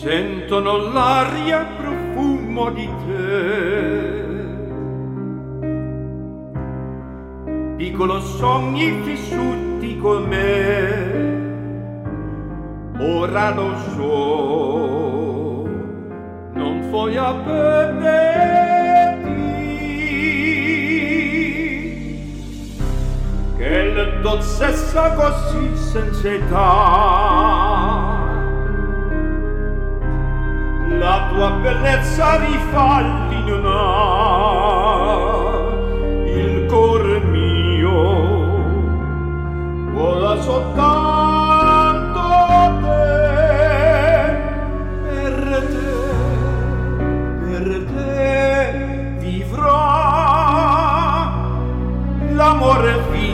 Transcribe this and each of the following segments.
sentono l'aria profumo di te. Piccolo sogni fissuti con me, ora lo so, non voglio perderti. Che la dolcezza così senza età la tua bellezza rifalli non il cuore mio vuole soltanto te per te per te vivrò l'amore fine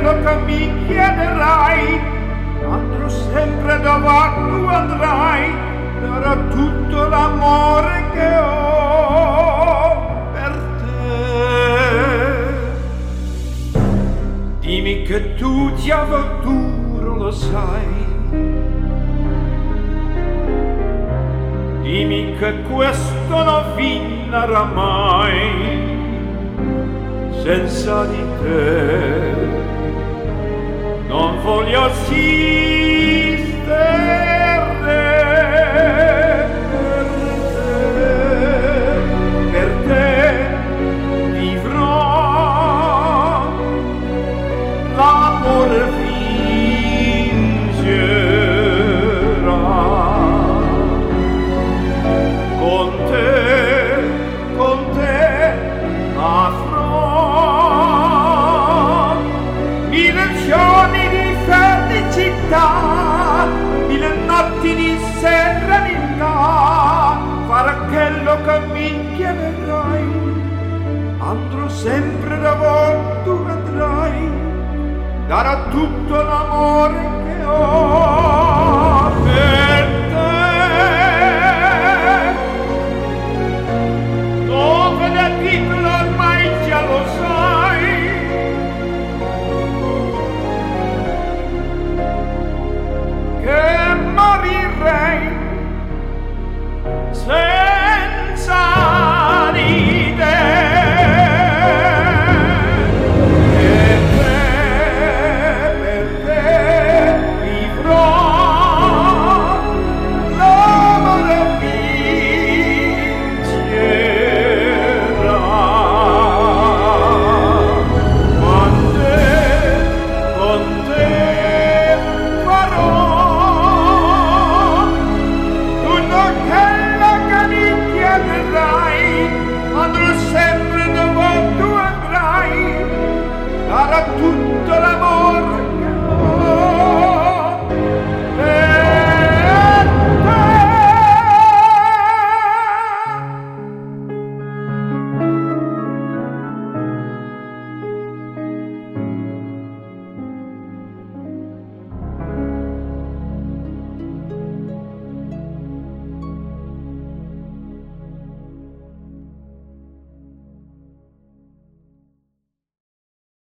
quello che mi chiederai, andrò sempre dove tu andrai, darò tutto l'amore che ho per te. Dimmi che tu ti avventuro lo sai. Dimmi che questo non finirà mai senza di te. Non voglio esistere per te, per te vivrò l'amore vincerà con te con te avrò mille giorni felicità mille notti di serenità farà quello che mi chiederai andrò sempre da voi tu vedrai. Darò tutto l'amore che ho per